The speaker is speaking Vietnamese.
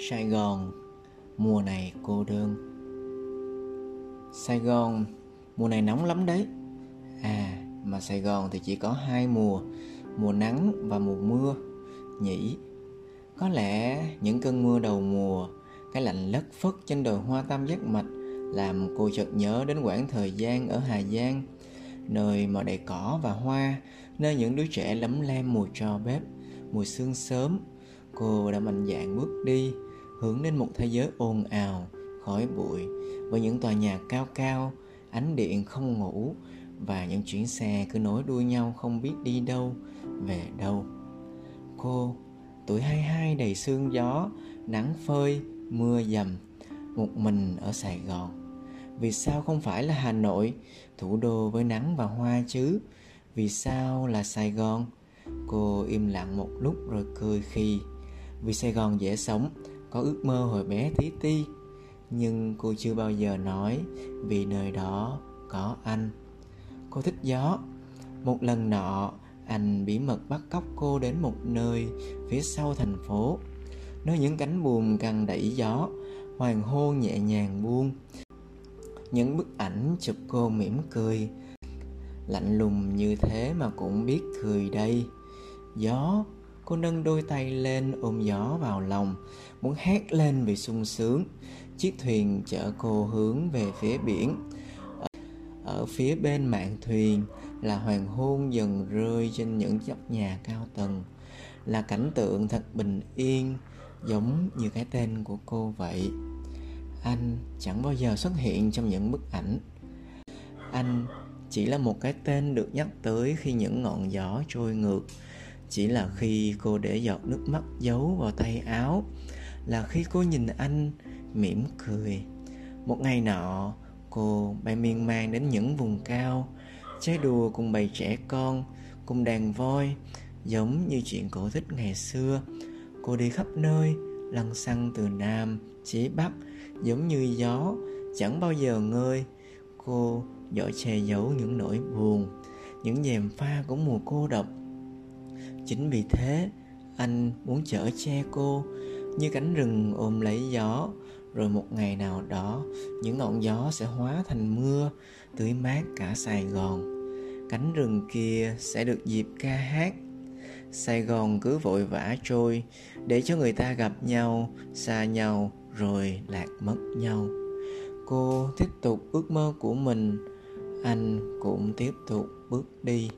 Sài Gòn, mùa này cô đơn. Sài Gòn, mùa này nóng lắm đấy. À mà Sài Gòn thì chỉ có hai mùa Mùa nắng và mùa mưa, Nhỉ? Có lẽ những cơn mưa đầu mùa, Cái lạnh lất phất trên đồi hoa tam giác mạch Làm cô chợt nhớ đến quãng thời gian ở Hà Giang, Nơi mà đầy cỏ và hoa, Nơi những đứa trẻ lấm lem mùi trò bếp Mùi sương sớm. Cô đã mạnh dạn bước đi hướng đến một thế giới ồn ào, khói bụi, với những tòa nhà cao cao, ánh điện không ngủ và những chuyến xe cứ nối đuôi nhau không biết đi đâu, về đâu. Cô, tuổi 22 đầy sương gió, nắng phơi, mưa dầm, một mình ở sài gòn. Vì sao không phải là hà nội, thủ đô với nắng và hoa chứ? Vì sao là sài gòn? Cô im lặng một lúc rồi cười khi vì sài gòn dễ sống có ước mơ hồi bé tí ti. Nhưng cô chưa bao giờ nói vì nơi đó có anh. Cô thích gió. Một lần nọ, anh bí mật bắt cóc cô đến một nơi phía sau thành phố. Nơi những cánh buồm càng đẩy gió, hoàng hôn nhẹ nhàng buông. Những bức ảnh chụp cô mỉm cười, lạnh lùng như thế mà cũng biết cười đây. Gió cô nâng đôi tay lên ôm gió vào lòng, muốn hét lên vì sung sướng. Chiếc thuyền chở cô hướng về phía biển. Ở phía bên mạn thuyền là hoàng hôn dần rơi trên những dốc nhà cao tầng. Là cảnh tượng thật bình yên, giống như cái tên của cô vậy. Anh chẳng bao giờ xuất hiện trong những bức ảnh. Anh chỉ là một cái tên được nhắc tới khi những ngọn gió trôi ngược chỉ là khi cô để giọt nước mắt giấu vào tay áo là khi cô nhìn anh mỉm cười. Một ngày nọ, cô bay miên man đến những vùng cao. Chơi đùa cùng bầy trẻ con, cùng đàn voi, giống như chuyện cổ tích ngày xưa. Cô đi khắp nơi, lăn xăng từ nam chí bắc, giống như gió, chẳng bao giờ ngơi. Cô giỏi che giấu những nỗi buồn, những dèm pha của mùa cô độc chính vì thế, anh muốn chở che cô như cánh rừng ôm lấy gió. Rồi một ngày nào đó, những ngọn gió sẽ hóa thành mưa, tưới mát cả sài gòn. Cánh rừng kia sẽ được dịp ca hát. Sài gòn cứ vội vã trôi để cho người ta gặp nhau, xa nhau rồi lạc mất nhau. Cô tiếp tục ước mơ của mình, anh cũng tiếp tục bước đi.